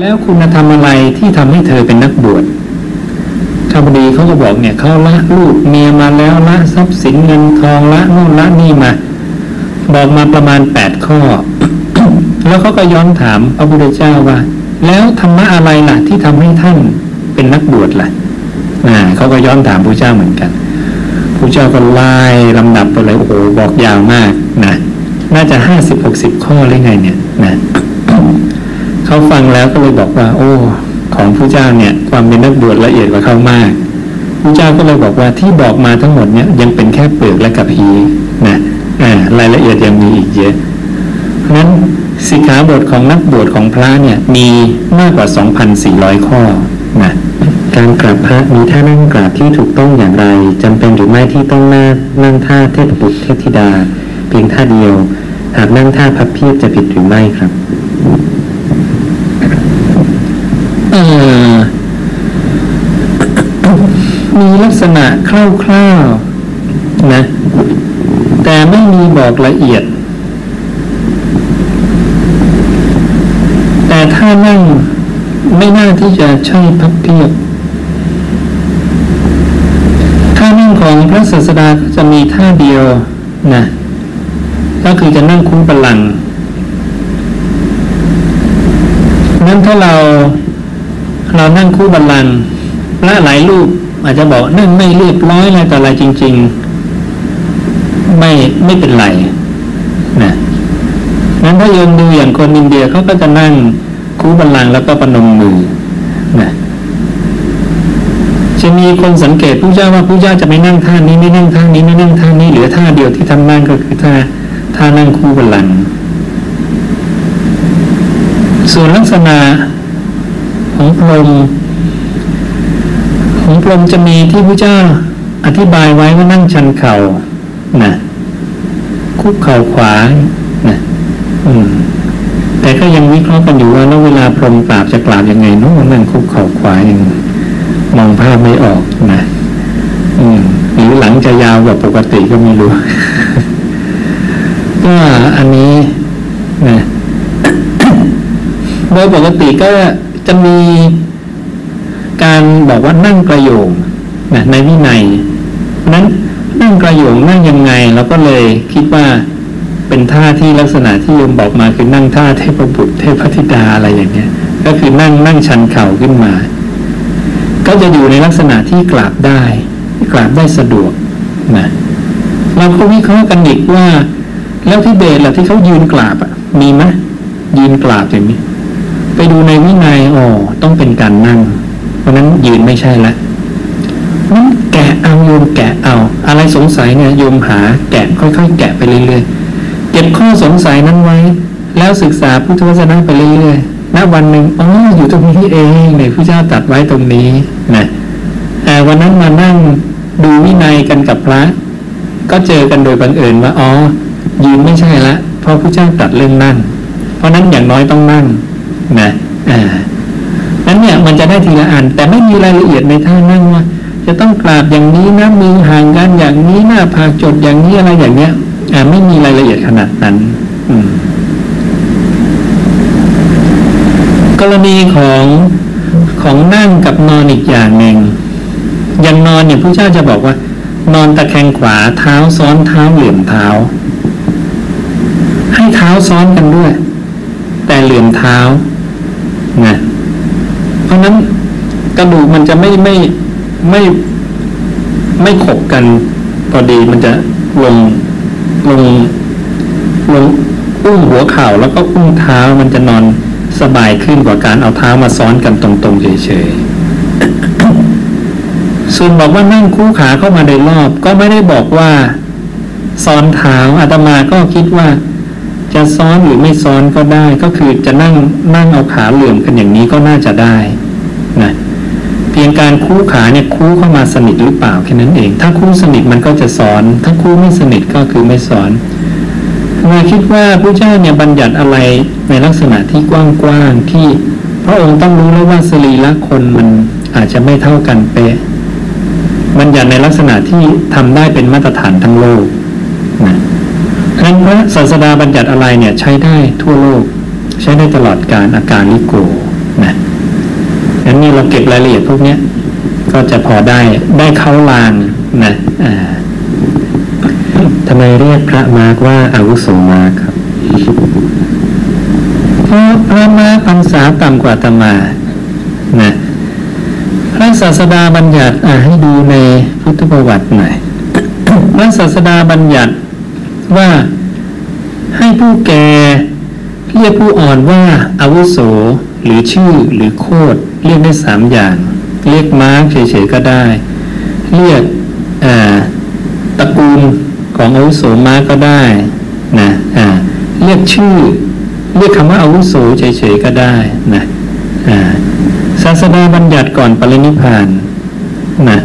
แล้วคุณธรรมอะไรที่ทำให้เธอเป็นนักบวชข้าพดีเขาก็บอกเนี่ยเขาละลูกเมียมาแล้วละทรัพย์สินเงินทองละนู่นละนี่มา บอกมาประมาณแปดข้อ แล้วเขาก็ย้อนถามพระพุทธเจ้าว่า แล้วธรรมะอะไรล่ะ ที่ทำให้ท่านเป็นนักบวชล่ะอ่าเขาก็ย้อนถามพระเจ้าเหมือนกันพระเจ้าก็ไล่ลำดับไปเลยโอ้โหบอกยาวมากนะน่าจะห้าสิบหกสิบข้อเลยไงเนี่ยนะ เขาฟังแล้วก็เลยบอกว่า โอ้ ของพระเจ้าเนี่ยความเป็นนักบวชละเอียดกว่าเขามากพระเจ้าก็เลยบอกว่าที่บอกมาทั้งหมดเนี่ยยังเป็นแค่เปลือกและกับพีนะอ่ารายละเอียดยังมีอีกเยอะเพราะนั้นสิกขาบทของนักบวชของพระเนี่ยมีมากกว่า 2,400 ข้อนะการกราบพระมีท่านั่งกราบที่ถูกต้องอย่างไรจำเป็นหรือไม่ที่ต้องนั่งนั่งท่าเทพบุตรเทพธิดา เพียงท่าเดียว หากนั่งท่าพับเพียบจะผิดหรือไม่ครับ เออ มีลักษณะคร่าวๆนะแต่ไม่มีบอกละเอียด แต่ถ้านั่งไม่น่าที่จะใช่พับเพียบท่านั่งของพระศาสดาก็จะมีท่าเดียวนะก็คือจะนั่งคุ้มปลังก์นั้นถ้าเราเรานั่งคู่บัลลังก์พระหลายรูป อาจจะบอกนั่งไม่เรียบร้อยอะไรแต่อะไรจริง ๆ ไม่ไม่เป็นไรนะนั้นถ้าโยมดูอย่างคนอินเดียเขาก็จะนั่งคู่บัลลังก์แล้วก็ปนมมือนะจะมีคนสังเกตผู้เจ้าว่าผู้เจ้าจะไม่นั่งท่านี้ไม่นั่งท่านี้ไม่นั่งท่านี้เหลือท่าเดียวที่ทำนั่งก็คือท่าท่านั่งคู่บัลลังก์ส่วนลักษณะของพรหม พรมจะมีที่พระเจ้าอธิบายไว้ว่านั่งชันเข่านะคุกเข่าขวานะอืมแต่ก็ยังวิเคราะห์กันอยู่ว่าแล้วเวลาพรมกราบจะกราบยังไงนู้นนั่งคุกเข่าขวายังมองภาพไม่ออกนะอืมหรือหลังจะยาวกว่าปกติก็ไม่รู้ก็อันนี้นะโดยปกติก็จะมี การบอกว่านั่งกระโยงนะในวินัยนั้นนั่งกระโยงนั่งยังไงเราก็เลยคิดว่าเป็นท่าที่ลักษณะที่โยมบอกมาคือนั่งท่าเทพบุตรเทพธิดาอะไรอย่างเงี้ย ก็คือนั่งนั่งชันเข่าขึ้นมา ก็จะอยู่ในลักษณะที่กราบได้ กราบได้สะดวกนะเราก็วิเคราะห์กันอีกว่า แล้วที่เบสล่ะที่เขายืนกราบอะ มีไหมยืนกราบอย่างนี้ไปดูในวินัยอ๋อต้องเป็นการนั่ง เพราะนั้นยืนไม่ใช่ละนั้นแกะเอาโยมแกะเอา อะไรสงสัยเนี่ยโยมหาแกะค่อยๆ แกะไปเรื่อยๆเก็บข้อสงสัยนั้นไว้ แล้วศึกษาพุทธวจนะไปเรื่อยๆณวันหนึ่งอ๋ออยู่ตรงนี้เองเนี่ยพระเจ้าตัดไว้ตรงนี้นะแต่วันนั้นมานั่งดูวินัยกันกับพระ ก็เจอกันโดยบังเอิญว่าอ๋อยืนไม่ใช่ละเพราะพระเจ้าตัดเรื่องนั่งเพราะนั้นอย่างน้อยต้องนั่งนะอ่า มันจะได้ทีละอัน แต่ไม่มีรายละเอียดในท่านั่งว่าจะต้องกราบอย่างนี้นะมือห่างกันอย่างนี้หน้าผากจดอย่างนี้อะไรอย่างเงี้ยอ่าไม่มีรายละเอียดขนาดนั้น อืมกรณีของของนั่งกับนอนอีกอย่างหนึ่งอย่างนอนเนี่ยผู้เจ้าจะบอกว่า นอนตะแคงขวาเท้าซ้อนเท้าเหลื่อมเท้า ให้เท้าซ้อนกันด้วย แต่เหลื่อมเท้านะ เพราะนั้นกระดูกมันจะไม่ไม่ไม่ไม่ขบกันพอดีมันจะลงลงลงอุ้งหัวเข่าแล้วก็อุ้งเท้ามันจะนอนสบายขึ้นกว่าการเอาเท้ามาซ้อนกันตรงๆเฉยๆส่วนบอกว่านั่งคู่ขาเข้ามาในรอบ ก็ไม่ได้บอกว่าซ้อนเท้าอาตมาก็คิดว่า จะซ้อนหรือไม่ซ้อนก็ได้ ก็คือจะนั่งนั่งเอาขาเหลื่อมกันอย่างนี้ก็น่าจะได้ นะเพียงการคู่ขาเนี่ยคู่เข้ามาสนิทหรือเปล่าแค่นั้นเอง ถ้าคู่สนิทมันก็จะซ้อน ถ้าคู่ไม่สนิทก็คือไม่ซ้อนเมาคิดว่าพระเจ้าเนี่ยบัญญัติอะไรในลักษณะที่กว้างๆที่พระองค์ต้องรู้แล้วว่าสรีระคนมันอาจจะไม่เท่ากันเป๊ะบัญญัติในลักษณะที่ทำได้เป็นมาตรฐานทั้งโลกนะฉะนั้นพระศาสดาบัญญัติอะไรเนี่ยใช้ได้ทั่วโลก ใช้ได้ตลอดการอาการลิโก งั้นนี่เราเก็บรายละเอียดพวกเนี้ยก็จะพอได้ได้เข้าลางนะอ่าทำไมเรียกพระมาร์กว่าอาวุโสมาร์กครับเพราะพระมาพรรษาต่ำกว่าอาตมานะพระศาสดาบัญญัติอ่าให้ดูในพุทธประวัติหน่อยพระศาสดาบัญญัติว่าให้ผู้แก่เรียกผู้อ่อนว่าอาวุโสหรือชื่อหรือโคตร เรียกได้สามอย่าง เรียกมาร์กเฉยๆก็ได้ เรียกตระกูลของอาวุโสมาร์กก็ได้นะเรียกชื่อ เรียกคำว่าอาวุโสเฉยๆก็ได้นะศาสดาบัญญัติก่อนปรินิพานนะ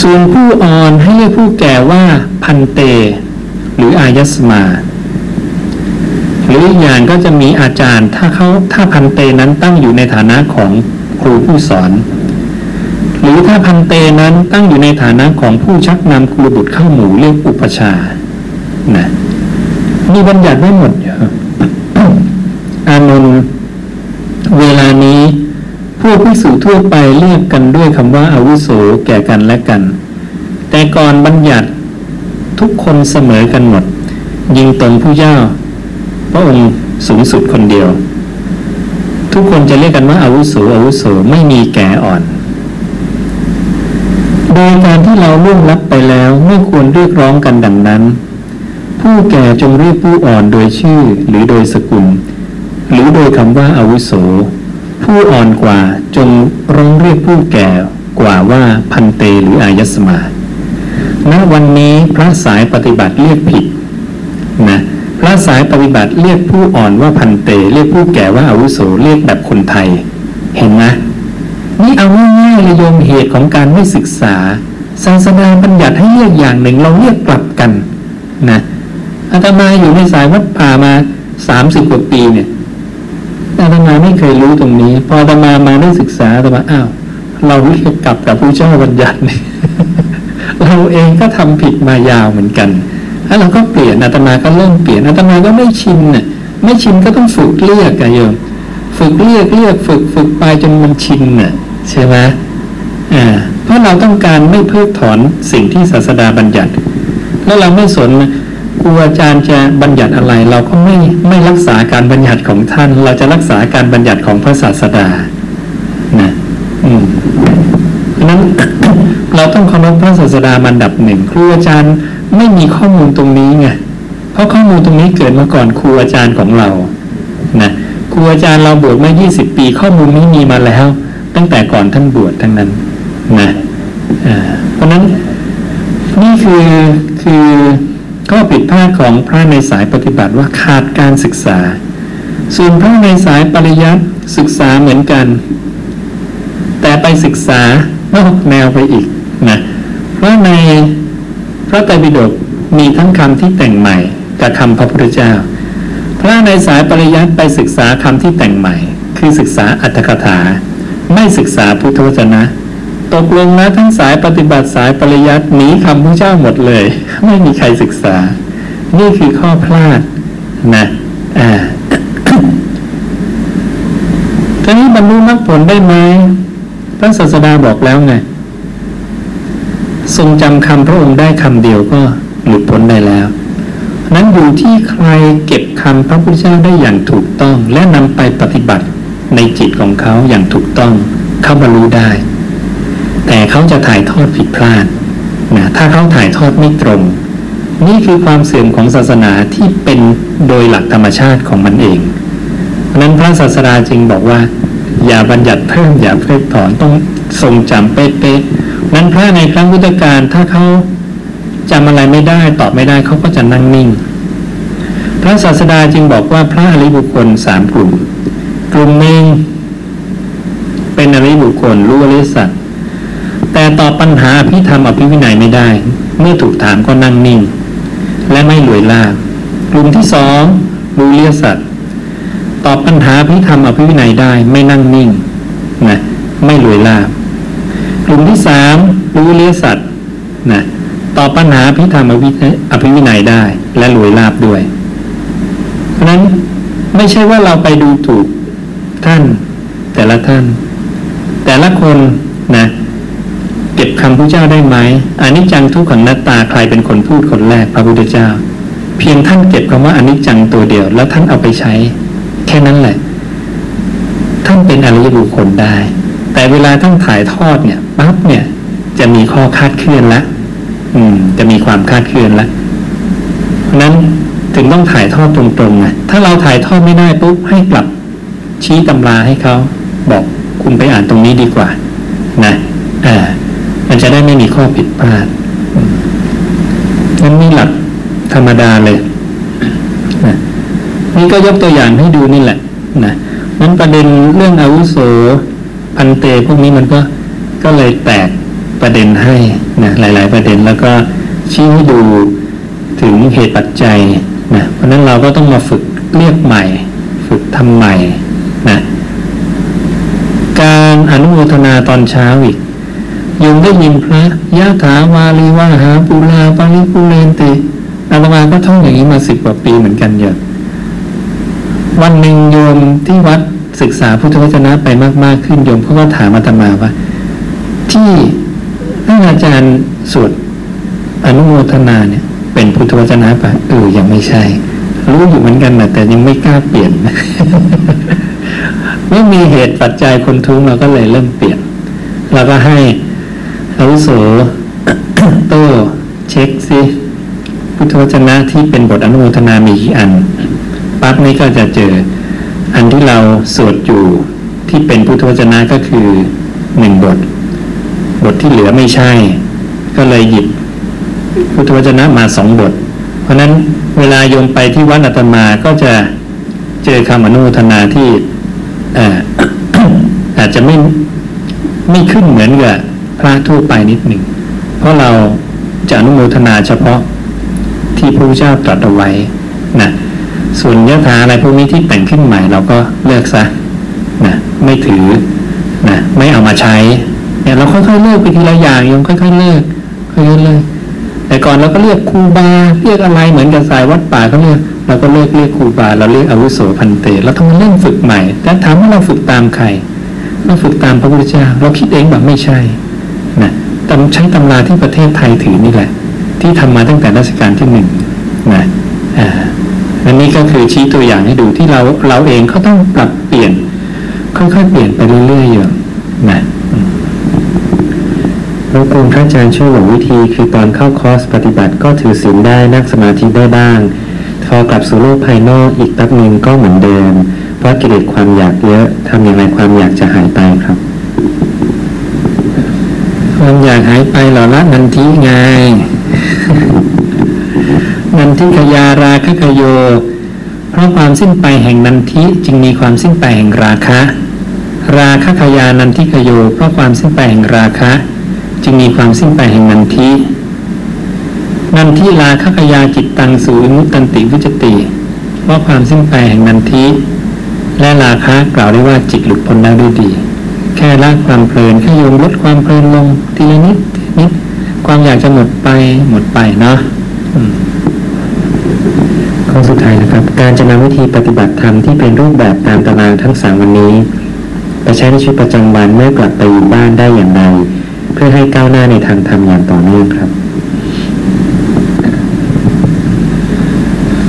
ส่วนผู้อ่อนให้เรียกผู้แก่ว่าพันเต หรืออายัสมา หรืออีกอย่างก็จะมีอาจารย์ ถ้าเขาถ้าพันเตนั้นตั้งอยู่ในฐานะของครูผู้สอน หรือถ้าพันเตนั้นตั้งอยู่ในฐานะของผู้ชักนำครูบุตรเข้าหมู่เรียกอุปชานะมีบัญญัติไว้หมดอยู่อานนท์เวลานี้พวกพิสูจทั่วไปเรียกกันด้วยคำว่าอาวุโสแก่กันและกัน แต่ก่อนบัญญัติทุกคนเสมอกันหมด ยิงตรงผู้เจ้า พระองค์สูงสุดคนเดียว ทุกคนจะเรียกกันว่าอาวุโสอาวุโสไม่มีแก่อ่อน โดยการที่เราล่วงลับไปแล้วไม่ควรเรียกร้องกันดังนั้น ผู้แก่จงเรียกผู้อ่อนโดยชื่อหรือโดยสกุล หรือโดยคำว่าอาวุโส ผู้อ่อนกว่าจงร้องเรียกผู้แก่กว่าว่าพันเตหรืออายสมาณวันนี้พระสายปฏิบัติเรียกผิด สายปฏิบัติเรียกผู้อ่อนว่าพันเต เรียกผู้แก่ว่าอาวุโสเรียกแบบคนไทย เห็นไหมนี่เอาง่ายๆเลยโยมเหตุของการไม่ศึกษาศาสนาบัญญัติให้เรียกอย่างหนึ่งเราเรียกกลับกันนะอาตมาอยู่ในสายวัดป่ามาสามสิบกว่าปีเนี่ยอาตมาไม่เคยรู้ตรงนี้ พออาตมามาได้ศึกษาอาตมาอ้าว เราเรียกกลับกับผู้เจ้าบัญญัติเนี่ยเราเองก็ทำผิดมายาวเหมือนกัน แล้วเราก็เปลี่ยนอาตมาก็เริ่มเปลี่ยนอาตมาก็ไม่ชินน่ะไม่ชินก็ต้องฝึกเรียกอะโยมฝึกเรียกเรียกฝึกฝึกไปจนมันชินน่ะใช่ไหมอ่าเพราะเราต้องการไม่เพิกถอนสิ่งที่ศาสดาบัญญัติ แล้วเราไม่สนครูอาจารย์จะบัญญัติอะไร เราก็ไม่ไม่รักษาการบัญญัติของท่าน เราจะรักษาการบัญญัติของพระศาสดานะอืมเพราะนั้นเราต้องเคารพพระศาสดามันดับหนึ่งครูอาจารย์ ไม่มีข้อมูลตรงนี้ไงเพราะข้อมูลตรงนี้เกิดมาก่อนครูอาจารย์ของเรานะครูอาจารย์เราบวชมา 20 ปี ข้อมูลนี้มีมาแล้ว ตั้งแต่ก่อนท่านบวชทั้งนั้นนะเพราะนั้นนี่คือคือข้อผิดพลาดของพระในสายปฏิบัติว่าขาดการศึกษา ส่วนพระในสายปริยัติศึกษาเหมือนกัน แต่ไปศึกษานอกแนวไปอีกนะเพราะใน ระไตรปิฎกมีทั้งคำที่แต่งใหม่กับคำพระพุทธเจ้า พระในสายปริยัติไปศึกษาคำที่แต่งใหม่ คือศึกษาอัตถกถา ไม่ศึกษาพุทธวจนะ ตกลงนะทั้งสายปฏิบัติสายปริยัติหนีคำพระเจ้าหมดเลย ไม่มีใครศึกษา นี่คือข้อพลาดนะอ่าทีนี้บรรลุมรรคผลได้ไหมพระศาสดาบอกแล้วไง ทรงจำคำพระองค์ได้คำเดียวก็หลุดพ้นได้แล้ว นั้นอยู่ที่ใครเก็บคำพระพุทธเจ้าได้อย่างถูกต้อง และนำไปปฏิบัติในจิตของเขาอย่างถูกต้องเขาบรรลุได้ แต่เขาจะถ่ายทอดผิดพลาดนะถ้าเขาถ่ายทอดไม่ตรง นี่คือความเสื่อมของศาสนาที่เป็นโดยหลักธรรมชาติของมันเองนั้นพระศาสดาจึงบอกว่า อย่าบัญญัติเพิ่มอย่าเพิกถอนต้องทรงจำเป๊ะๆ นั้นพระในครั้งพุทธกาลถ้าเขาจำอะไรไม่ได้ตอบไม่ได้เขาก็จะนั่งนิ่ง พระศาสดาจึงบอกว่าพระอริบุคคลสามกลุ่ม กลุ่มหนึ่งเป็นอริบุคคลรู้อริสัจแต่ตอบปัญหาอภิธรรมอภิวินัยไม่ได้ เมื่อถูกถามก็นั่งนิ่ง และไม่หลวยลากลุ่มที่สองรู้อริยสัจตอบปัญหาอภิธรรมอภิวินัยได้ไม่นั่งนิ่งนะไม่หลวยลาก ลุ่มที่สามรู้อริยสัจนะตอบปัญหาอภิธรรมอภิอภิวินัยได้ และรวยลาบด้วย เพราะฉะนั้นไม่ใช่ว่าเราไปดูถูกท่าน แต่ละท่าน แต่ละคนนะเก็บคำพระเจ้าได้ไหมอนิจจังทุกขังนัตตาใครเป็นคนพูดคนแรกพระพุทธเจ้า เพียงท่านเก็บคำว่าอนิจจังตัวเดียว แล้วท่านเอาไปใช้ แค่นั้นแหละ ท่านเป็นอริยบุคคลได้ แต่เวลาท่านถ่ายทอดเนี่ยปั๊บเนี่ย จะมีข้อคาดเคลื่อนละอืม จะมีความคาดเคลื่อนละเพราะนั้นถึงต้องถ่ายทอดตรงๆไงถ้าเราถ่ายทอดไม่ได้ปุ๊บให้กลับ ชี้ตำราให้เขาบอกคุณไปอ่านตรงนี้ดีกว่า นะอ่ามันจะได้ไม่มีข้อผิดพลาดนั่นนี่หลักธรรมดาเลยนะนี่ก็ยกตัวอย่างให้ดูนี่แหละ นะนั้นประเด็นเรื่องอาวุโส พันเตพวกนี้มันก็ก็เลยแตกประเด็นให้นะหลาย ๆ ประเด็นแล้วก็ชี้ให้ดูถึงเหตุปัจจัยนะเพราะนั้นเราก็ต้องมาฝึกเรียกใหม่ ฝึกทำใหม่นะการอนุโมทนาตอนเช้าอีกโยมได้ยินพระยะถาวาลีวาหาปุลาปาริปุเรนติอาตมาก็ท่องอย่างนี้มาสิบกว่าปีเหมือนกันเยอะวันหนึ่งโยมที่วัด ศึกษาพุทธวจนะไปมาก ๆ ขึ้นโยมเขาก็ถามอาตมาว่า ที่ท่านอาจารย์สวดอนุโมทนาเนี่ย เป็นพุทธวจนะปะเออยังไม่ใช่ รู้อยู่เหมือนกันนะแต่ยังไม่กล้าเปลี่ยนเมื่อมีเหตุปัจจัยคนทุกข์เราก็เลยเริ่มเปลี่ยนเราก็ให้อาวุโสโต้เช็คซิพุทธวจนะที่เป็นบทอนุโมทนามีกี่อันปั๊บนี้ก็จะเจอ อันที่เราสวดอยู่ที่เป็นพุทธวจนะก็คือหนึ่งบท บทที่เหลือไม่ใช่ ก็เลยหยิบพุทธวจนะมาสองบท เพราะนั้นเวลาโยมไปที่วัดอาตมาก็จะเจอคำอนุทนาที่เอ่ออาจจะไม่ไม่ขึ้นเหมือนกับพระทั่วไปนิดหนึ่ง เพราะเราจะอนุโมทนาเฉพาะที่พระพุทธเจ้าตรัสเอาไว้นะ ส่วนยะถาอะไรพวกนี้ที่แต่งขึ้นใหม่เราก็เลิกซะนะไม่ถือนะไม่เอามาใช้เนี่ยเราค่อยๆเลิกไปทีละอย่างโยมค่อยๆเลิกค่อยๆเลิกแต่ก่อนเราก็เรียกครูบาเรียกอะไรเหมือนกับสายวัดป่าเขาเรียกเราก็เลิกเรียกครูบาเราเรียกอาวุโสพันเตเราต้องมาเริ่มฝึกใหม่ แต่ถามว่าเราฝึกตามใครเราฝึกตามพระพุทธเจ้าเราคิดเองแบบไม่ใช่นะตำใช้ตำราที่ประเทศไทยถือนี่แหละ ที่ทำมาตั้งแต่รัชกาลที่หนึ่งนะอ่า อันนี้ก็คือชี้ตัวอย่างให้ดูที่เราเราเองก็ต้องปรับเปลี่ยนค่อยๆเปลี่ยนไปเรื่อยๆอยู่นะรบกวนพระอาจารย์ช่วยบอกวิธี คือตอนเข้าคอร์สปฏิบัติก็ถือศีลได้นั่งสมาธิได้บ้างพอกลับสู่โลกภายนอกอีกแป๊บหนึ่งก็เหมือนเดิม เพราะกิเลสความอยากเยอะทำอย่างไรความอยากจะหายไปครับ ความอยากหายไปเหรอละนันทิไง นันทิขยาราคะขโย เพราะความสิ้นไปแห่งนันทิจึงมีความสิ้นไปแห่งราคะ ราคะขยานันทิขโย เพราะความสิ้นไปแห่งราคะ จึงมีความสิ้นไปแห่งนันทินันทิราคะขยาจิตตังสูวิมุตตันติวิจติเพราะความสิ้นไปแห่งนันทิและราคะกล่าวได้ว่าจิตหลุดพ้นแล้ด้วยดี แค่ละความเพลินแค่โยมลดความเพลินลงทีละนิดนิดความอยากจะหมดไปหมดไปเนาะ ข้อสุดท้ายนะครับ การจะนำวิธีปฏิบัติธรรมที่เป็นรูปแบบตามตารางทั้งสามวันนี้ไปใช้ในชีวิตประจำวันเมื่อกลับไปอยู่บ้านได้อย่างไรเพื่อให้ก้าวหน้าในทางธรรมอย่างต่อเนื่องครับ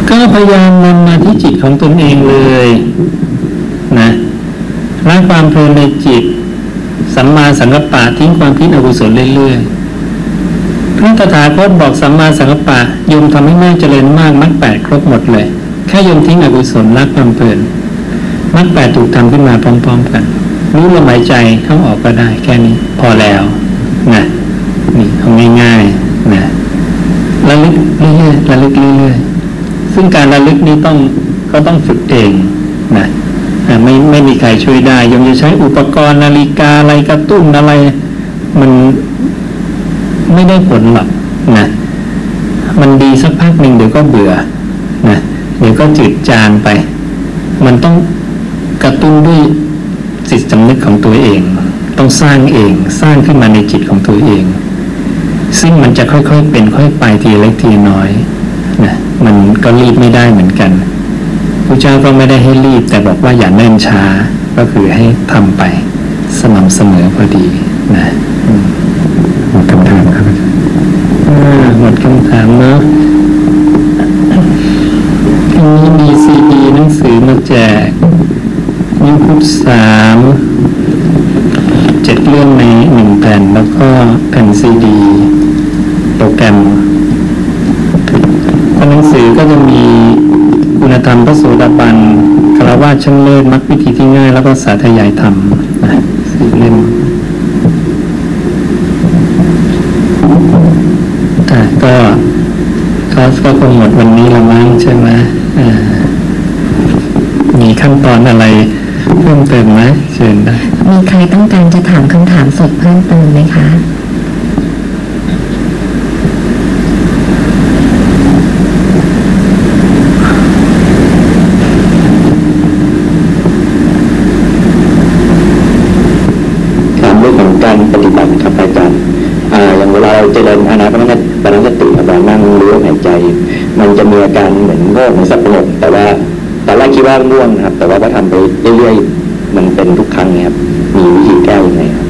ก็พยายามนำมาที่จิตของตนเองเลยนะละความเพลินในจิตสัมมาสังกัปปะทิ้งความคิดอกุศลเรื่อยๆ พระตถาคตบอกสัมมาสังกัปปะโยมทำให้แม่เจริญมากมรรคแปดครบหมดเลยแค่โยมทิ้งอกุศลละความเพลินมรรคแปดถูกทำขึ้นมาพร้อม ๆ กันรู้ลมหายใจเข้าออกก็ได้ แค่นี้พอแล้วนะนี่ทำง่ายๆนะระลึกเรื่อยๆระลึกเรื่อยๆซึ่งการระลึกนี้ต้องก็ต้องฝึกเองนะอ่ไม่ไม่มีใครช่วยได้ยมจะใช้อุปกรณ์นาฬิกาอะไรกระตุ้นอะไร มัน ไม่ได้ผลหรอกนะมันดีสักพักหนึ่งเดี๋ยวก็เบื่อนะเดี๋ยวก็จืดจางไป มันต้องกระตุ้นด้วยจิตสำนึกของตัวเอง ต้องสร้างเองสร้างขึ้นมาในจิตของตัวเอง ซึ่งมันจะค่อยๆเป็นค่อยไปทีเล็กทีน้อยนะมันก็รีบไม่ได้เหมือนกันพระเจ้าก็ไม่ได้ให้รีบ แต่บอกว่าอย่าเนิ่นช้าก็คือให้ทำไป สม่ำเสมอพอดีนะอืม หมดคำถามครับอาจารย์ อ่าหมด คำถามเนาะอันนี้มีซีดีหนังสือมาแจกนิวพุทธสามเจ็ดเรื่องในหนึ่งแผ่นแล้วก็แผ่นซีดีโปรแกรมหนังสือก็จะมีคุณธรรมพระโสดาบันคารวะชั้นเลิศมรรควิธีที่ง่าย แล้วก็สาธยายธรรมสี่เล่ม อะ ก็คลาสก็คงหมดวันนี้ละมั้งใช่ไหมอ่ามีขั้นตอนอะไรเพิ่มเติมไหมเชิญได้มีใครต้องการจะถามคำถามสดเพิ่มเติมไหมคะถามเรื่องของการปฏิบัติครับอาจารย์อ่าอย่างเวลาเราเจริญอานาปาน มันจะมีอาการเหมือนโง่เหมือนสับปะรดแต่ว่าตอนแรกคิดว่าง่วงนะครับ แต่ว่าพอทำไปเรื่อยๆมันเป็นทุกครั้งครับมีวิธีแก้ยังไงครับ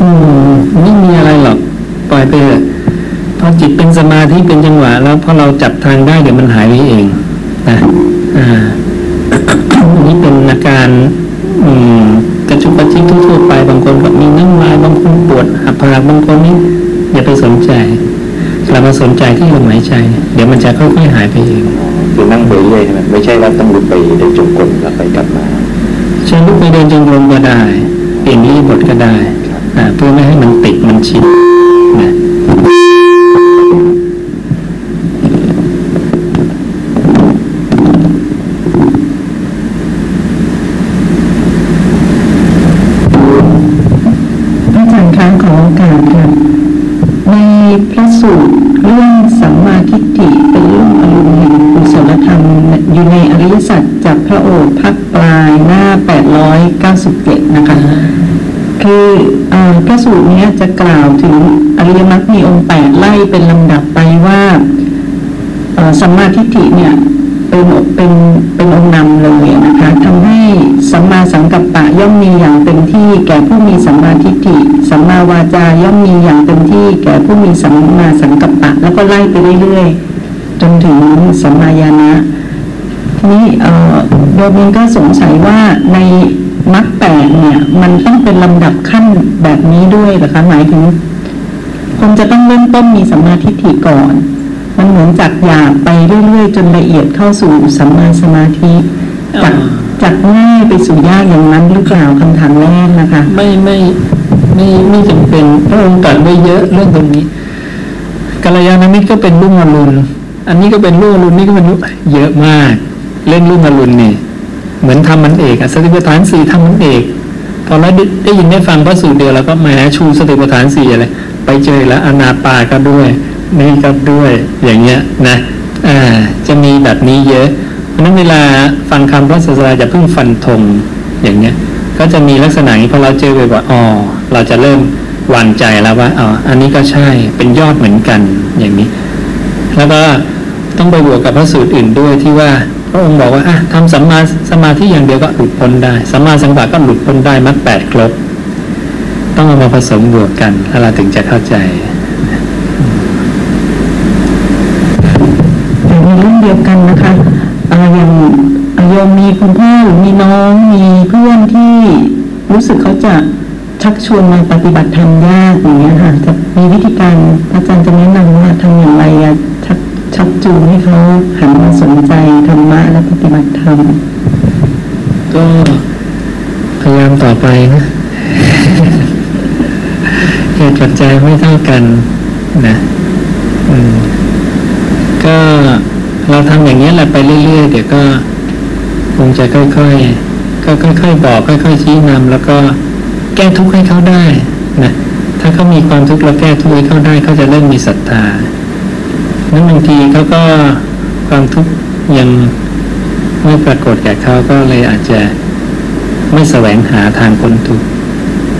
อืมไม่มีอะไรหรอกปล่อยไปเถอะพอจิตเป็นสมาธิเป็นจังหวะแล้วพอเราจับทางได้เดี๋ยวมันหายไปเองนะอ่าอันนี้เป็นอาการอืมกระชุกกระชิกทั่วไปบางคนก็มีน้ำลายบางคนปวดอับปากบางคนนี่อย่าไปสนใจ เรามาสนใจที่ลมหายใจ เดี๋ยวมันจะค่อยๆหายไปเองคือนั่งไปเรื่อยใช่ไหมไม่ใช่ว่าต้องลุกไปเดินจงกรมแล้วไปกลับมาเชิญลุกไปเดินจงกรมก็ได้เปลี่ยนอิริยาบทก็ได้อ่าเพื่อไม่ให้มันติดมันชินนะ อาจารย์คะขอโอกาสค่ะในพระสูตรเรื่องสัมมาทิฏฐิเป็นเรื่องอารมณ์แห่งกุศลธรรมอยู่ในอริยสัจจากพระโอษฐ์พักปลายหน้า 897นะคะคือพระสูตรนี้จะกล่าวถึงอริยมรรคมีองค์แปดไล่เป็นลำดับไปว่าสัมมาทิฏฐิเนี่ยเป็นเป็นเป็นองค์นำเลยนะคะทำให้สัมมาสังกัปปะย่อมมีอย่างเต็มที่แก่ผู้มีสัมมาทิฏฐิสัมมาวาจาย่อมมีอย่างเต็มที่แก่ผู้มีสัมมาสังกัปปะ แล้วก็ไล่ไปเรื่อยๆจนถึงสัมมาญาณะทีนี้โยมเองก็สงสัยว่าใน มรรคแปดเนี่ย มันต้องเป็นลำดับขั้นแบบนี้ด้วยเหรอคะหมายถึงคงจะต้องเริ่มต้นมีสัมมาทิฏฐิก่อน มันเหมือนจากหยาบไปเรื่อยๆ จนละเอียดเข้าสู่สัมมาสมาธิจากจากง่ายไปสู่ยากอย่างนั้นหรือเปล่าคำถามแรกนะคะ ไม่ไม่ไม่ไม่จำเป็นพระองค์ตรัสไว้เยอะเรื่องตรงนี้กัลยาณมิตรก็เป็นรุ่งอรุณอันนี้ก็เป็นรุ่งอรุณนี่ก็เป็นรุ่งเยอะมาก เล่นรุ่งอรุณนี่ เหมือนทำมันเอกสติปัฏฐานสี่ทำมันเอกพอเราได้ยินได้ฟังพระสูตรเดียวแล้วก็แหมชูสติปัฏฐานสี่อะไรไปเจอแล้วอนาปาก็ด้วยนี่ก็ด้วยอย่างเงี้ยนะอ่าจะมีแบบนี้เยอะเพราะนั้นเวลาฟังคำพระศาสดาจะเพิ่งฟันธงอย่างเงี้ย ก็จะมีลักษณะนี้พอเราเจอบ่อยๆอ๋อเราจะเริ่มหวั่นใจแล้วว่าอ๋ออันนี้ก็ใช่เป็นยอดเหมือนกันอย่างนี้ แล้วก็ต้องไปบวกกับพระสูตรอื่นด้วยที่ว่า พระองค์บอกว่าอะทำสัมมาสมาธิอย่างเดียวก็หลุดพ้นได้สัมมาสังกัปก็หลุดพ้นได้มรรคแปดครบ ต้องเอามาผสมบวกกันแล้วเราถึงจะเข้าใจแต่ในรุ่นเดียวกันนะคะอย่างอ่อโยมมีคุณพ่อหรือมีน้องมีเพื่อนที่รู้สึกเขาจะชักชวนมาปฏิบัติธรรมยากอย่างเงี้ยค่ะจะมีวิธีการอาจารย์จะแนะนำว่าทำอย่างไรอะ ชักจูงให้เขาหันมาสนใจธรรมะและปฏิบัติธรรม ก็พยายามต่อไปนะเหตุปัจจัยไม่เท่ากันนะก็เราทำอย่างนี้แหละไปเรื่อยๆ เดี๋ยวก็คงจะค่อยๆ ก็ค่อย ๆ บอกค่อย ๆ ชี้นำแล้วก็แก้ทุกข์ให้เขาได้นะถ้าเขามีความทุกข์เราแก้ทุกข์ให้เขาได้เขาจะเริ่มมีศรัทธา นั้นบางทีเขาก็ความทุกข์ยังไม่ปรากฏแก่เขาก็เลยอาจจะไม่แสวงหาทางพ้นทุกข์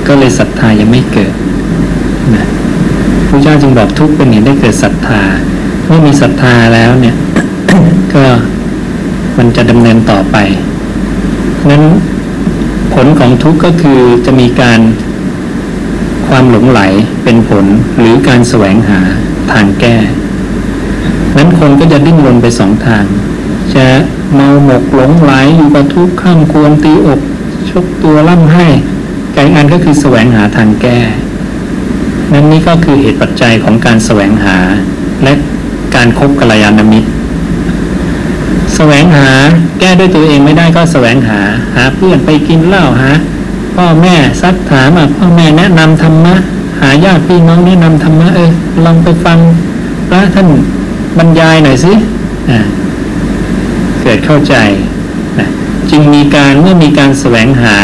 ก็เลยศรัทธายังไม่เกิดนะพระเจ้าจึงบอกทุกข์เป็นเหตุได้เกิดศรัทธาเมื่อมีศรัทธาแล้วเนี่ย ก็มันจะดำเนินต่อไปนั้นผลของทุกข์ก็คือจะมีการความหลงไหลเป็นผลหรือการแสวงหาทางแก้ นั้นคนก็จะดิ้นรนไปสองทาง จะเมาหมกหลงไหลอยู่กับทุกข์ข้ามควรตีอกชกตัวล่ำให้การงานก็คือแสวงหาทางแก้ นั่นนี่ก็คือเหตุปัจจัยของการแสวงหา และการคบกัลยาณมิตรแสวงหาแก้ด้วยตัวเองไม่ได้ก็แสวงหา หาเพื่อนไปกินเหล้าหาพ่อแม่ซักถามอะพ่อแม่แนะนำธรรมะ หาญาติพี่น้องแนะนำธรรมะเออลองไปฟังพระท่าน บรรยายหน่อยสิเกิดเข้าใจนะจึงมีการเมื่อมีการแสวงหา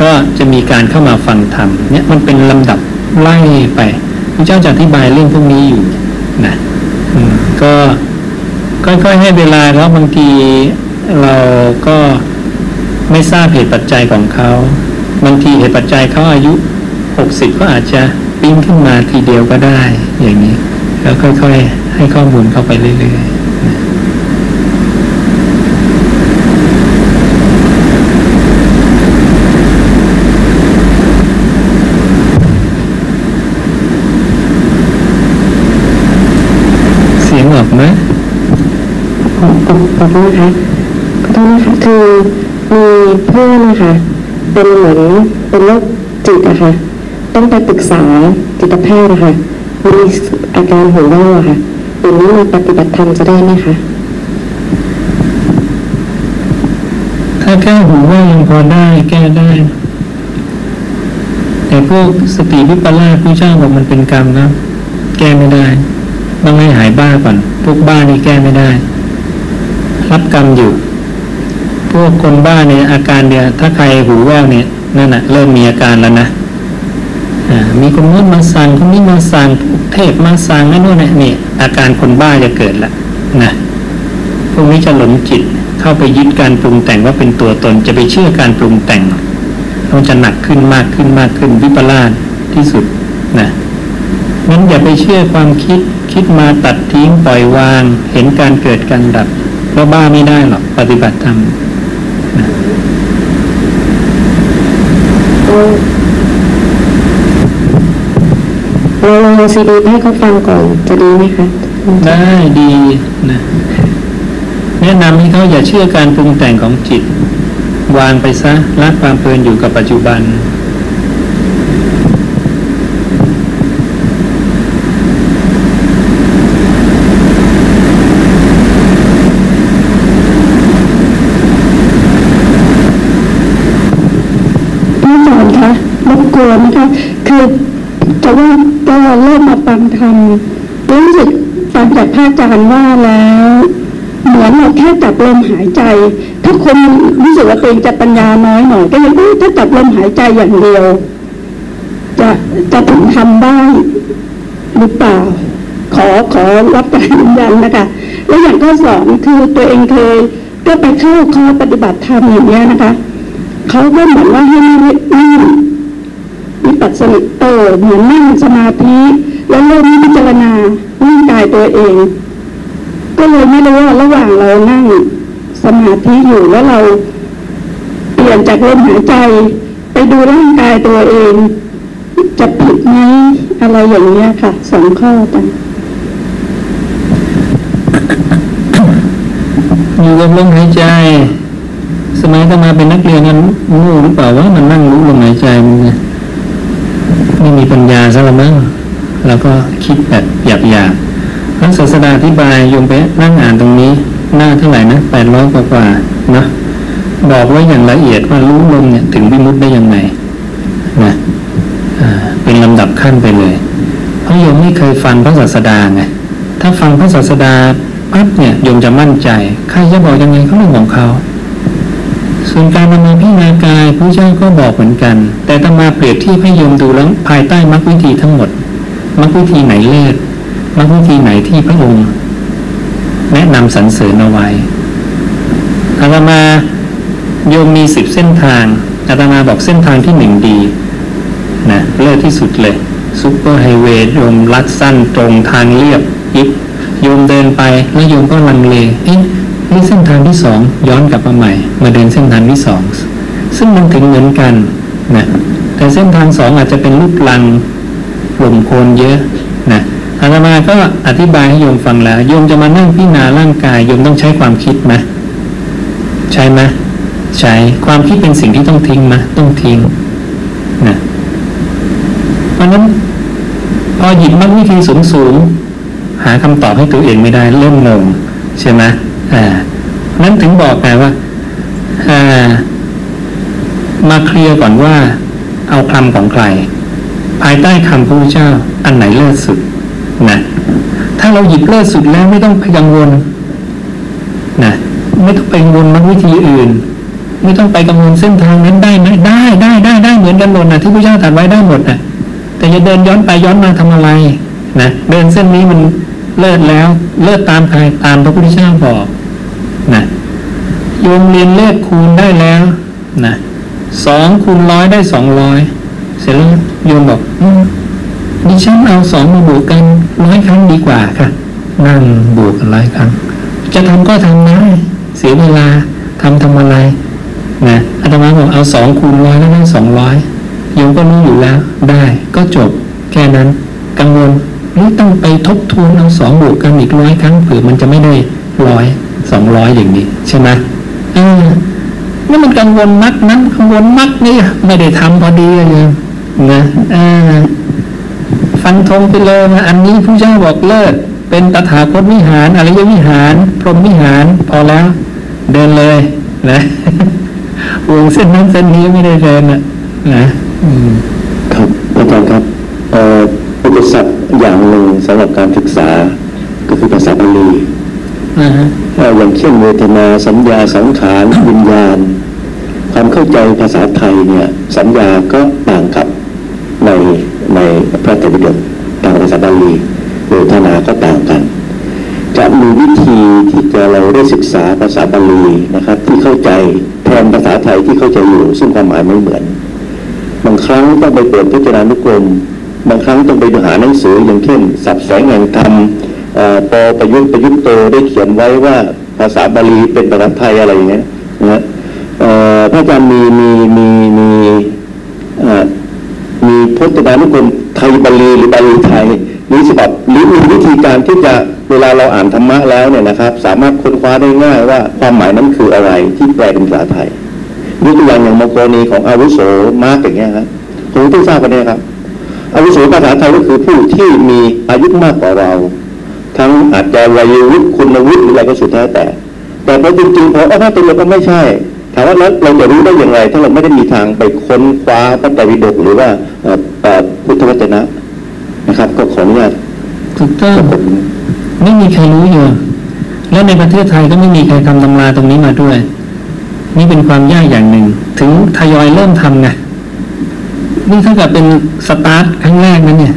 ก็จะมีการเข้ามาฟังธรรมเนี่ยมันเป็นลำดับไล่ไปพระเจ้าจะอธิบายเรื่องพวกนี้อยู่นะก็ค่อยๆให้เวลาเขาบางทีเราก็ไม่ทราบเหตุปัจจัยของเขาบางทีเหตุปัจจัยเขาอายุหกสิบก็อาจจะปิ้งขึ้นมาทีเดียวก็ได้ อย่างนี้ แล้วค่อยๆ ให้ข้อมูลเข้าไปเรื่อยๆ เสียงออกไหมขอขอขอโทษนะคะขอโทษนะคะคือมีเพื่อนนะคะ เป็นเหมือนเป็นโรคจิตอะค่ะต้องไปปรึกษาจิตแพทย์อะคะมีอาการหูว่วอะค่ะ อย่างนี้มาปฏิบัติธรรมจะได้ไหมคะ ถ้าแก้หูว่ายังพอได้แก้ได้ แต่พวกสติวิปลาสผู้เจ้าบอกมันเป็นกรรมนะแก้ไม่ได้ต้องให้หายบ้าก่อน พวกบ้านี่แก้ไม่ได้ รับกรรมอยู่ พวกคนบ้าเนี่ยอาการเดียวถ้าใครหูแว่วเนี่ยนั่นน่ะเริ่มมีอาการแล้วนะ มีคนนู้นมาสั่งคนนี้มาสั่งเทพมาสั่งนั่นนู่นเนี่ยอาการคนบ้าจะเกิดละนะพวกนี้จะหลงจิตเข้าไปยึดการปรุงแต่งว่าเป็นตัวตนจะไปเชื่อการปรุงแต่งมันจะหนักขึ้นมากขึ้นมากขึ้นวิปลาสที่สุดนะงั้นอย่าไปเชื่อความคิดคิดมาตัดทิ้งปล่อยวาง เห็นการเกิดการดับเพราะบ้าไม่ได้หรอกปฏิบัติธรรม เราลองซีดีให้เขาฟังก่อนจะดีไหมคะได้ดีนะแนะนำให้เขาอย่าเชื่อการปรุงแต่งของจิต วางไปซะละความเพลินอยู่กับปัจจุบันพระอาจารย์คะรบกวนนะคะคือ จะว่าก็เริ่มมาฟังธรรมรู้สึกฟังจากพระอาจารย์ว่าแล้ว เหมือนเราแค่จับลมหายใจ ถ้าคนรู้สึกว่าตัวเองจะปัญญาน้อยหน่อยก็ยังถ้าจับลมหายใจอย่างเดียว จะจะถึงทำได้หรือเปล่า ขอขอรับการยืนยันนะคะแล้วอย่างข้อสองคือตัวเองเคยก็ไปเข้าคอปฏิบัติธรรมอย่างเงี้ยนะคะเขาก็เหมือนว่าให้นั่ง นั่งวิปัสสนาเหมือนนั่งสมาธิ แล้วเริ่มพิจารณาร่างกายตัวเอง ก็เลยไม่รู้ว่าระหว่างเรานั่งสมาธิอยู่แล้วเราเปลี่ยนจากลมหายใจ ไปดูร่างกายตัวเอง จะผิดไหมอะไรอย่างเงี้ยค่ะสองข้อจ้ะอยู่กับลมหายใจ สมัยก็มาเป็นนักเรียนนั้นง่หรือเปล่าว่ามันนั่งรู้ลมหายใจมันเนี่ย ไม่มีปัญญาซะละมั้งแล้วก็คิดแบบหยาบหยาบๆพระศาสดาอธิบายโยมไปนั่งอ่านตรงนี้ หน้าเท่าไหร่นะแปดร้อยกว่าๆนะบอกไว้อย่างละเอียดว่ารู้ลมเนี่ยถึงวิมุตได้ยังไงนะเป็นลำดับขั้นไปเลย เพราะโยมไม่เคยฟังพระศาสดาไงถ้าฟังพระศาสดาปั๊บเนี่ยโยมจะมั่นใจใครจะบอกยังไงก็เรื่องของเขา ส่วนการนำมาพิจารณากายพระเจ้าก็บอกเหมือนกัน แต่อาตมาเปรียบเทียบให้โยมดูแล้วภายใต้มรรควิธีทั้งหมดมรรควิธีไหนเลิศมรรควิธีไหนที่พระองค์แนะนำสรรเสริญเอาไว้อาตมาโยมมีสิบเส้นทางอาตมาบอกเส้นทางที่หนึ่งดีนะเลิศที่สุดเลยซุปเปอร์ไฮเวย์โยมลัดสั้นตรงทางเรียบยิบโยมเดินไปแล้วโยมก็ลังเลเอ๊ะ นี่เส้นทางที่สองย้อนกลับมาใหม่ มาเดินเส้นทางที่สองซึ่งมันถึงเหมือนกันนะแต่เส้นทางสองอาจจะเป็นลูกลังหล่มโคลนเยอะนะอาตมาก็อธิบายให้โยมฟังแล้วโยมจะมานั่งพิจารณาร่างกายโยมต้องใช้ความคิดไหมใช่ไหมใช้ความคิดเป็นสิ่งที่ต้องทิ้งไหมต้องทิ้งนะเพราะนั้นพอหยิบมรรควิธีสูงสูงหาคำตอบให้ตัวเองไม่ได้เริ่มงงใช่ไหม นั้นถึงบอกไงว่าอามาเคลียร์ก่อนว่า เอาคำของใคร ภายใต้คำพระพุทธเจ้า อันไหนเลิศสุดนะถ้าเราหยิบเลิศสุดแล้วไม่ต้องไปกังวลนะไม่ต้องไปกังวลมรรควิธีอื่น ไม่ต้องไปกังวลเส้นทางนั้นได้ไหมได้ได้ได้ได้เหมือนกันหมดนะที่พระเจ้าตรัสไว้ได้หมดนะแต่จะเดินย้อนไปย้อนมาทำอะไรนะเดินเส้นนี้มันเลิศแล้ว เลิศตามใครตามพระพุทธเจ้าบอก นะโยมเรียนเลขคูณได้แล้วนะสองคูณร้อยได้สองร้อยเสร็จแล้วโยมบอกดิฉันเอาสองมาบวกกันร้อยครั้งดีกว่าค่ะ นั่งบวกกันร้อยครั้ง จะทำก็ทำได้เสียเวลาทำทำอะไรนะอาตมาบอกเอาสองคูณร้อยแล้วได้สองร้อยโยมก็รู้อยู่แล้ว ได้ก็จบแค่นั้น กังวลหรือต้องไปทบทวนเอาสองบวกกันอีกร้อยครั้งเผื่อมันจะไม่ได้ร้อย สองร้อยอย่างนี้ ใช่ไหมเออนี่มันกังวลมักนั้นกังวลมักนี่ไม่ได้ทำพอดีเลยนะเออฟันธงไปเลยนะอันนี้ผู้เจ้าบอกเลิศเป็นตถาคตวิหารอริยวิหาร พรหมวิหารพอแล้ว เดินเลย นะวงเส้นนั้นเส้นนี้ไม่ได้เดินนะนะอืมครับอาจารย์ครับเอ่ออุปสรรคอย่างหนึ่งสำหรับการศึกษาก็คือภาษาบาลี อ่าฮะเอ่ออย่างเช่นเวทนาสัญญาสังขารวิญญาณ ความเข้าใจภาษาไทยเนี่ยสัญญาก็ต่างกับในในพระไตรปิฎกต่างกับภาษาบาลีเวทนาก็ต่างกัน จะมีวิธีที่จะเราได้ศึกษาภาษาบาลีนะครับ ที่เข้าใจแทนภาษาไทยที่เข้าใจอยู่ ซึ่งความหมายไม่เหมือน บางครั้งต้องไปเปิดพจนานุกรมบางครั้งต้องไปดูหาหนังสืออย่างเช่น สับแสงแห่งธรรมเอ่อ ปอประยุทธ์ประยุทธ์โตได้เขียนไว้ว่าภาษาบาลีเป็นภาษาไทยอะไรอย่างเงี้ยนะฮะพระอาจารย์มีมีมีมีมีพจนานุกรมไทยบาลีหรือบาลีไทยหรือฉบับหรือมีวิธีการที่จะเวลาเราอ่านธรรมะแล้วเนี่ยนะครับ สามารถค้นคว้าได้ง่ายว่าความหมายนั้นคืออะไรที่แปลเป็นภาษาไทยยกตัวอย่างอย่างมกรณีของอาวุโสมากอย่างเงี้ยครับผมที่ทราบกันเนี่ยครับอาวุโสภาษาไทยก็คือผู้ที่มีอายุมากกว่าเรา ทั้งอาจจะวัยวุฒิคุณวุฒิหรือะไรก็สุดแท้แต่ แต่พอจริงๆพอเอาถ้าตัวเราก็ไม่ใช่ถามว่าแล้วเราจะรู้ได้อย่างไร ถ้าเราไม่ได้มีทางไปค้นคว้าพระไตรปิฎกหรือว่าพุทธวจนะนะครับ ก็ขออนุญาตถูกต้องกับผมไม่มีใครรู้อยู่และในประเทศไทยก็ไม่มีใครทำตำราตรงนี้มาด้วย นี่เป็นความยากอย่างหนึ่ง ถึงทยอยเริ่มทำไงนี่ถ้าเกิดเป็นสตาร์ทครั้งแรกนั้นเนี่ย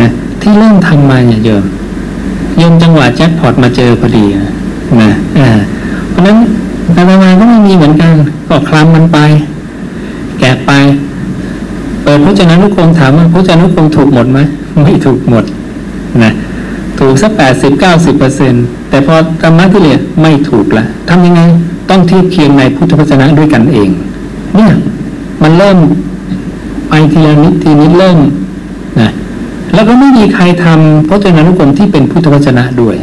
นะที่เริ่มทำมาเนี่ยโยม โยมจังหวะแจ็คพอตมาเจอพอดีนะอ่าเพราะนั้นอาตมาก็ไม่มีเหมือนกัน ก็คลำมันไป แกะไป เปิดพจนานุกรมถามว่าพจนานุกรมถูกหมดไหมไม่ถูกหมดนะถูกสักแปดสิบเก้าสิบเปอร์เซ็นแต่พอธรรมะที่เหลือไม่ถูกละทำยังไงต้องเทียบเคียงในพุทธพจนะด้วยกันเอง เนี่ย มันเริ่มไปทีละนิดทีนิดเริ่มนะ แล้วก็ไม่มีใครทำพระเจนานุกรมที่เป็นพุทธวจนะด้วย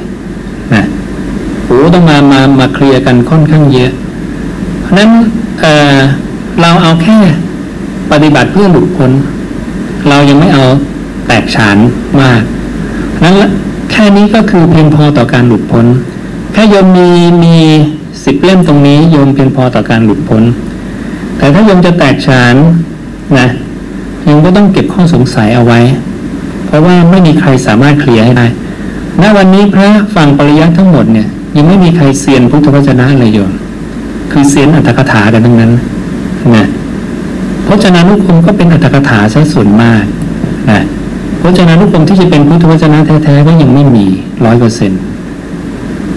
นะโอ้ต้องมามามาเคลียร์กันค่อนข้างเยอะ เพราะนั้นเอ่อเราเอาแค่ปฏิบัติเพื่อหลุดพ้นเรายังไม่เอาแตกฉานมากเพราะฉะนั้นแค่นี้ก็คือเพียงพอต่อการหลุดพ้นแค่โยมมีมีสิบเล่มตรงนี้โยมเพียงพอต่อการหลุดพ้น แต่ถ้าโยมจะแตกฉานนะโยมก็ต้องเก็บข้อสงสัยเอาไว้ เพราะว่าไม่มีใครสามารถเคลียร์ให้ได้ ณ วันนี้พระฝั่งปริยัติทั้งหมดเนี่ย ยังไม่มีใครเซียนพุทธวจนะเลยโยมคือเซียนอัตถกถากันทั้งนั้นนะพจนานุกรมก็เป็นอัตถกถาซะส่วนมากนะพจนานุกรมที่จะเป็นพุทธวจนะแท้ๆก็ยังไม่มีร้อยเปอร์เซ็น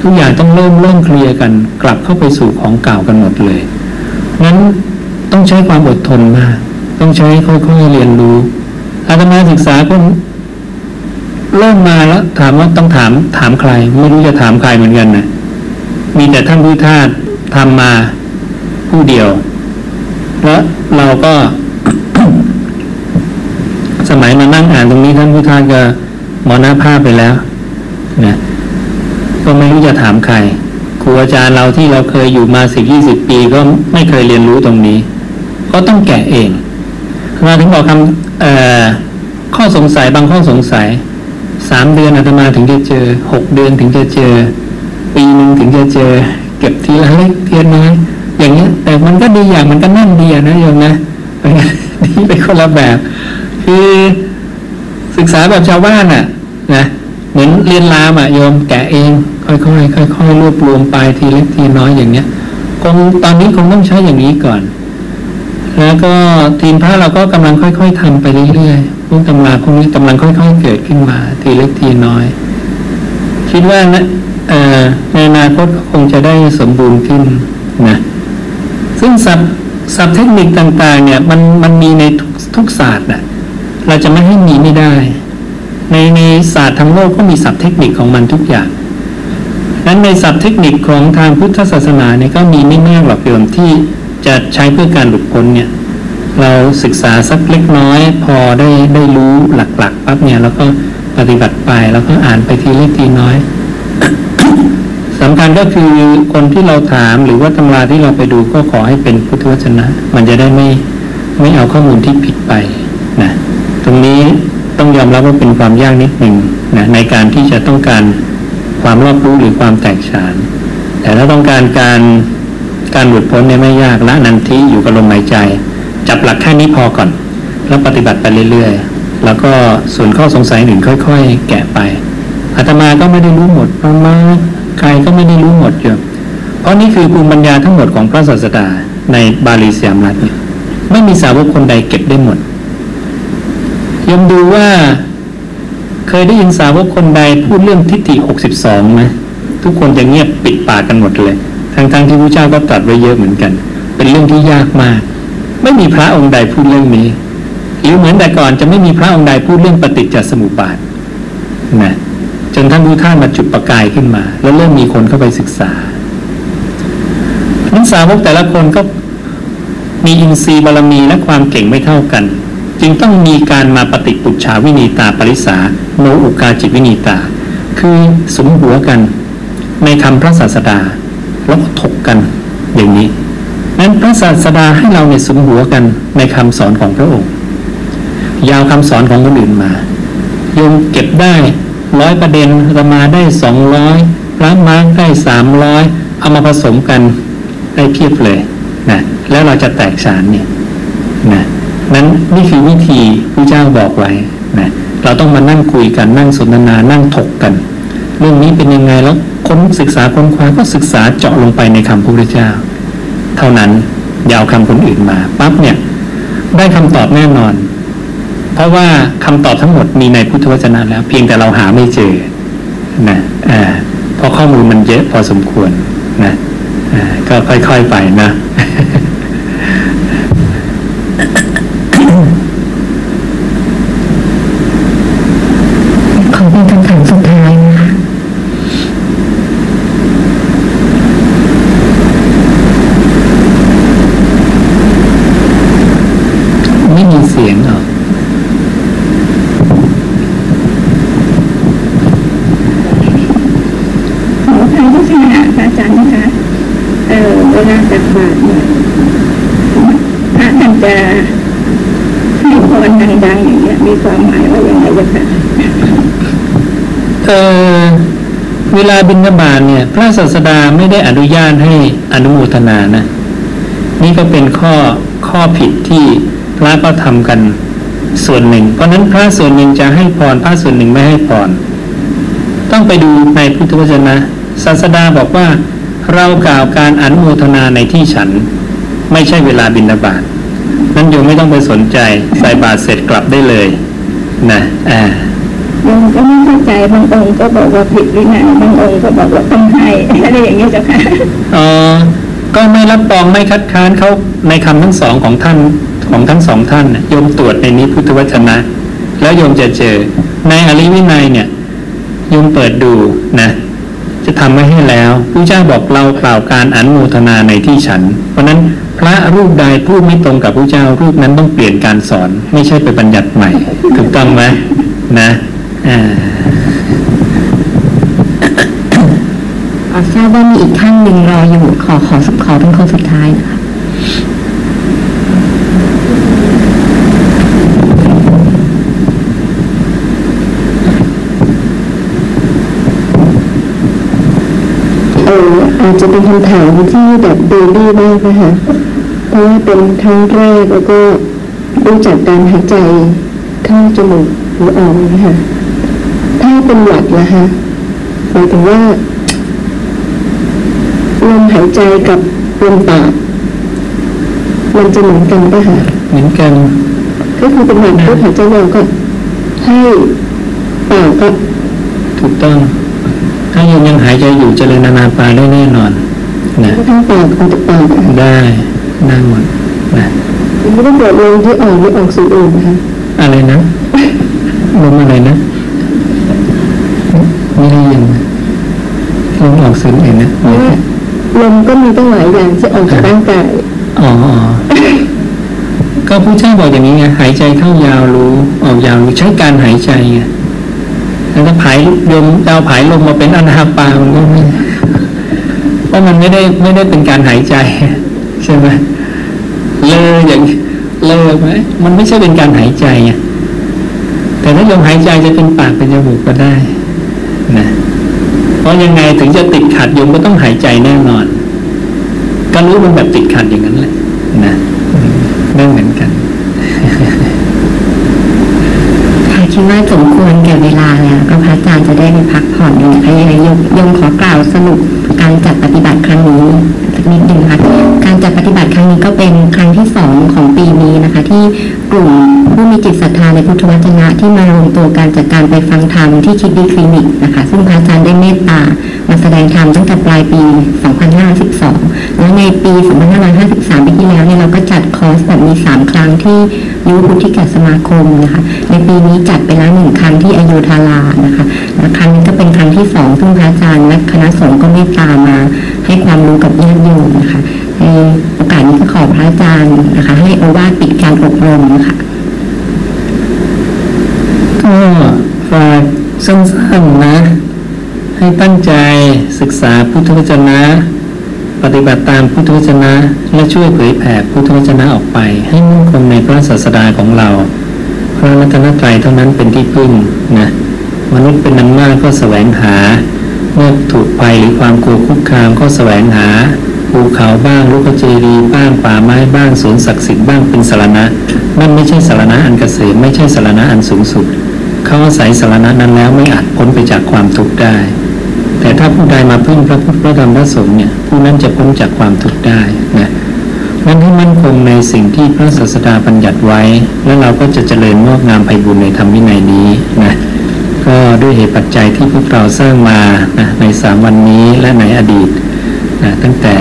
ทุกอย่างต้องเริ่มเริ่มเคลียร์กัน กลับเข้าไปสู่ของเก่ากันหมดเลยงั้นต้องใช้ความอดทนมาก ต้องใช้ค่อยๆเรียนรู้อาตมาศึกษาก็ เริ่มมาแล้ว ถามว่าต้องถามถามใคร ไม่รู้จะถามใครเหมือนกันนะมีแต่ท่านผู้ทาสทำมาผู้เดียว แล้วเราก็ สมัยมานั่งอ่านตรงนี้ท่านผู้ท่านก็มรณภาพไปแล้วนะก็ไม่รู้จะถามใครครูอาจารย์เราที่เราเคยอยู่มาสิบยี่สิบปีก็ไม่เคยเรียนรู้ตรงนี้ ก็ต้องแกะเองมาถึงบอกคำข้อสงสัยบางข้อสงสัย สามเดือนอาตมาถึงจะเจอหกเดือนถึงจะเจอ ปีหนึ่งถึงจะเจอ เก็บทีละเล็กทีละน้อยอย่างเงี้ย แต่มันก็ดีอย่างมันก็นั่นดีนะโยมนะดีไปคนละแบบ คือศึกษาแบบชาวบ้านอะ นะเหมือนเรียนรามอะโยมแกะเอง ค่อยๆค่อยๆรวบรวมไปทีเล็กทีน้อยอย่างเงี้ยคงตอนนี้คงต้องใช้อย่างนี้ก่อน แล้วก็ทีมพระเราก็กำลังค่อย ๆทำไปเรื่อยๆพวกตำราพวกนี้กำลังค่อย ๆ เกิดขึ้นมา ทีเล็กทีน้อย คิดว่านะอในอนาคตคงจะได้สมบูรณ์ขึ้นนะซึ่งศัพท์ศัพท์เทคนิคต่างๆ เนี่ย มันมันมีในทุกทุกศาสตร์อะเราจะไม่ให้มีไม่ได้ ในในศาสตร์ทั้งโลกก็มีศัพท์เทคนิคของมันทุกอย่างนั้นในศัพท์เทคนิคของทางพุทธศาสนาเนี่ยก็มีไม่มากหรอกโยมที่ จะใช้เพื่อการหลุดพ้นเนี่ย เราศึกษาสักเล็กน้อย พอได้ได้รู้หลักๆปั๊บเนี่ยแล้วก็ปฏิบัติไปแล้วก็อ่านไปทีเล็กทีน้อยสำคัญก็คือคนที่เราถามหรือว่าตำราที่เราไปดูก็ขอให้เป็นพุทธวจนะ มันจะได้ไม่ไม่เอาข้อมูลที่ผิดไปนะตรงนี้ต้องยอมรับว่าเป็นความยากนิดหนึ่งนะในการที่จะต้องการความรอบรู้หรือความแตกฉาน แต่ถ้าต้องการการ การหลุดพ้นเนี่ยไม่ยากละนันทิอยู่กับลมหายใจ จับหลักแค่นี้พอก่อน แล้วปฏิบัติไปเรื่อยๆ แล้วก็ส่วนข้อสงสัยอื่นค่อย ๆ แกะไปอาตมาก็ไม่ได้รู้หมดประมาใครก็ไม่ได้รู้หมดอยู่เพราะนี่คือภูมิปัญญาทั้งหมดของพระศาสดาในบาลีสยามรัฐเนี่ยไม่มีสาวกคนใดเก็บได้หมดยมดูว่าเคยได้ยินสาวกคนใดพูดเรื่องทิฏฐิหกสิบสองไหมทุกคนจะเงียบปิดปากกันหมดเลย ทั้งๆที่พระเจ้าก็ตรัสไว้เยอะเหมือนกัน เป็นเรื่องที่ยากมาก ไม่มีพระองค์ใดพูดเรื่องนี้ หรือเหมือนแต่ก่อนจะไม่มีพระองค์ใดพูดเรื่องปฏิจจสมุปบาทนะจนท่านรู้ท่านมาจุดประกายขึ้นมา แล้วเริ่มมีคนเข้าไปศึกษานั้นสาวกแต่ละคนก็มีอินทรีย์บารมีและความเก่งไม่เท่ากัน จึงต้องมีการมาปฏิปุจฉาวินีตาปริสาโนอุกาจิตวินีตา คือสมหัวกันในคำพระศาสดา แล้วก็ถกกันอย่างนี้นั้นพระศาสดาให้เราเนี่ยสมหัวกันในคำสอนของพระองค์ ยาวคำสอนของคนอื่นมาโยมเก็บได้ร้อยประเด็นเรามาได้สองร้อยพระมาร์กได้สามร้อยเอามาผสมกันได้เพียบเลยนะแล้วเราจะแตกฉานเนี่ยนะนั้นนี่คือวิธีพระเจ้าบอกไว้นะเราต้องมานั่งคุยกันนั่งสนทนานั่งถกกัน เรื่องนี้เป็นยังไงแล้วค้นศึกษาค้นคว้าก็ศึกษาเจาะลงไปในคำพระพุทธเจ้า เท่านั้นยาวคำคนอื่นมาปั๊บเนี่ยได้คำตอบแน่นอน เพราะว่าคำตอบทั้งหมดมีในพุทธวจนะแล้ว เพียงแต่เราหาไม่เจอนะอ่าเพราะข้อมูลมันเยอะพอสมควรนะอ่าก็ค่อยๆไปนะ ขอเป็นคำถามสุดท้ายนะคะ ไม่มีเสียงหรอก ขอใครที่ชนะพระอาจารย์นะคะ เออเวลาตักบาตรเนี่ย พระท่านจะให้พรดังๆอย่างเงี้ยมีความหมายว่าอย่างไรบ้างคะเออเวลาบิณฑบาตเนี่ย พระศาสดาไม่ได้อนุญาตให้อนุโมทนานะ นี่ก็เป็นข้อข้อผิดที่พระก็ทำกันส่วนหนึ่ง เพราะฉะนั้นพระส่วนหนึ่งจะให้พรพระส่วนหนึ่งไม่ให้พรต้องไปดูในพุทธวจนะศาสดาบอกว่า เรากล่าวการอนุโมทนาในที่ฉัน ไม่ใช่เวลาบิณฑบาตนั้นโยมไม่ต้องไปสนใจใส่บาตรเสร็จกลับได้เลยนะอ่าโยมก็ไม่เข้าใจบางองค์ก็บอกว่าผิดวินัยบางองค์ก็บอกว่าต้องให้อะไรอย่างเงี้ยเจ้าค่ะเออก็ไม่รับรองไม่คัดค้านเขาในคำทั้งสองของท่านของทั้งสองท่านน่ะโยมตรวจในนี้พุทธวจนะ แล้วโยมจะเจอในอริวินัยเนี่ยโยมเปิดดูนะ จะทำไว้ให้แล้วพระเจ้าบอกเรากล่าวการอนุโมทนาในที่ฉัน เพราะนั้นพระรูปใดพูดไม่ตรงกับพระเจ้ารูปนั้นต้องเปลี่ยนการสอน ไม่ใช่ไปบัญญัติใหม่ ถูกต้องไหมนะอ่าทราบว่ามีอีกท่านหนึ่งรออยู่ขอขอสุดขอเป็นคนสุดท้ายนะคะ ออาจจะเป็นคำถามที่แบบเบบี้มากนะคะเพราะว่าเป็นครั้งแรกแล้วก็รู้จักการหายใจเข้าจมูกหรือออกนะคะถ้าเป็นหวัดนะคะหมายถึงว่าลมหายใจกับลมปากมันจะเหมือนกันปะคะเหมือนกัน ก็คือเป็นหวัดปุ๊บหายใจออกก็ให้ปากก็ถูกต้อง ถ้ายังยังหายใจอยู่เจริญนานาปาได้แน่นอนนะทั้งปากออกจากปากอะได้ได้หมดนะไม่ได้เกิดลมที่ออกไม่ออกสิ่งอื่นนะคะอะไรนะลมอะไรนะไม่ได้ยินลมออกเสียงเองนะเพราะว่าลมก็มีตั้งหลายอย่างที่ออกจากร่างกายอ๋ออ๋อก็ผู้เจ้าบอกอย่างนี้ไงหายใจเข้ายาวรู้ออกยาวรู้ใช้การหายใจไง แล้วถ้าผายลมเอาผายลมมาเป็นอนาปามันก็ไม่เพราะมันไม่ได้ไม่ได้เป็นการหายใจใช่ไหมเลออย่างเลอไหมมันไม่ใช่เป็นการหายใจไงแต่ถ้าลมหายใจจะเป็นปากเป็นจมูกก็ได้นะเพราะยังไงถึงจะติดขัดโยมก็ต้องหายใจแน่นอน ก็รู้มันแบบติดขัดอย่างนั้นแหละนะอืมไม่เหมือนกัน คิดว่าสมควรแก่เวลาแล้วก็พระอาจารย์จะได้ไปพักผ่อนนะคะยังไงยมโยมขอกล่าวสรุปการจัดปฏิบัติครั้งนี้สักนิดหนึ่งค่ะการจัดปฏิบัติครั้งนี้ก็เป็นครั้งที่สองของปีนี้นะคะ ที่กลุ่มผู้มีจิตศรัทธาในพุทธวจนะที่มารวมตัวกันจากการไปฟังธรรมที่คิดดีคลินิกนะคะ ซึ่งพระอาจารย์ได้เมตตามาแสดงธรรมตั้งแต่ปลายปี 2512 และในปี 2553 ปีที่แล้วเนี่ยเราก็จัดคอร์สแบบมี 3 ครั้งที่ ยุวพุทธิกสมาคมนะคะ ในปีนี้จัดไปแล้วหนึ่งครั้งที่อโยธารานะคะและครั้งนี้ก็เป็นครั้งที่สองซึ่งพระอาจารย์และคณะสงฆ์ก็เมตตามา ให้ความรู้กับญาติโยมนะคะในโอกาสนี้ก็ขอพระอาจารย์นะคะ ให้โอวาทปิดการอบรมนะคะก็ฝากสั้นๆนะ ให้ตั้งใจศึกษาพุทธวจนะ ปฏิบัติตามพุทธวจนะและช่วยเผยแผ่พุทธวจนะออกไป ให้มั่นคงในพระศาสดาของเรา พระรัตนตรัยเท่านั้นเป็นที่พึ่งนะมนุษย์เป็นนันมากก็แสวงหาเมื่อถูกภัยหรือความกลัวคุกคามก็แสวงหาภูเขาบ้างลูกเจรีบ้างป่าไม้บ้างสวนศักดิ์สิทธิ์บ้างเป็นสารณะนั่นไม่ใช่สารณะอันเกษมไม่ใช่สารณะอันสูงสุด เขาอาศัยสารณะนั้นแล้วไม่อาจพ้นไปจากความทุกข์ได้ แต่ถ้าผู้ใดมาพึ่งพระพุทธพระธรรมพระสงฆ์เนี่ยผู้นั้นจะพ้นจากความทุกข์ได้นะนั้นให้มั่นคงในสิ่งที่พระศาสดาบัญญัติไว้ แล้วเราก็จะเจริญงอกงามไพบูรย์ในธรรมวินัยนี้นะก็ด้วยเหตุปัจจัยที่พวกเราสร้างมานะในสามวันนี้และในอดีตนะตั้งแต่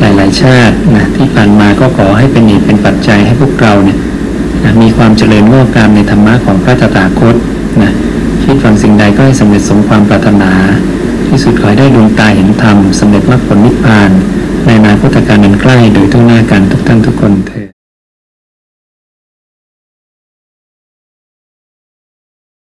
หลาย ๆ ชาตินะที่ผ่านมาก็ขอให้เป็นเหตุเป็นปัจจัยให้พวกเราเนี่ยนะมีความเจริญงอกงามในธรรมะของพระตถาคตนะคิดฝังสิ่งใดก็ให้สำเร็จสมความปรารถนา ที่สุดขอยได้ดวงตาเห็นธรรมสำเร็จมรรคผลนิพพาน ในนาพุทธการนั้นใกล้โดยทั่วหน้ากันทุกท่านทุกคนเ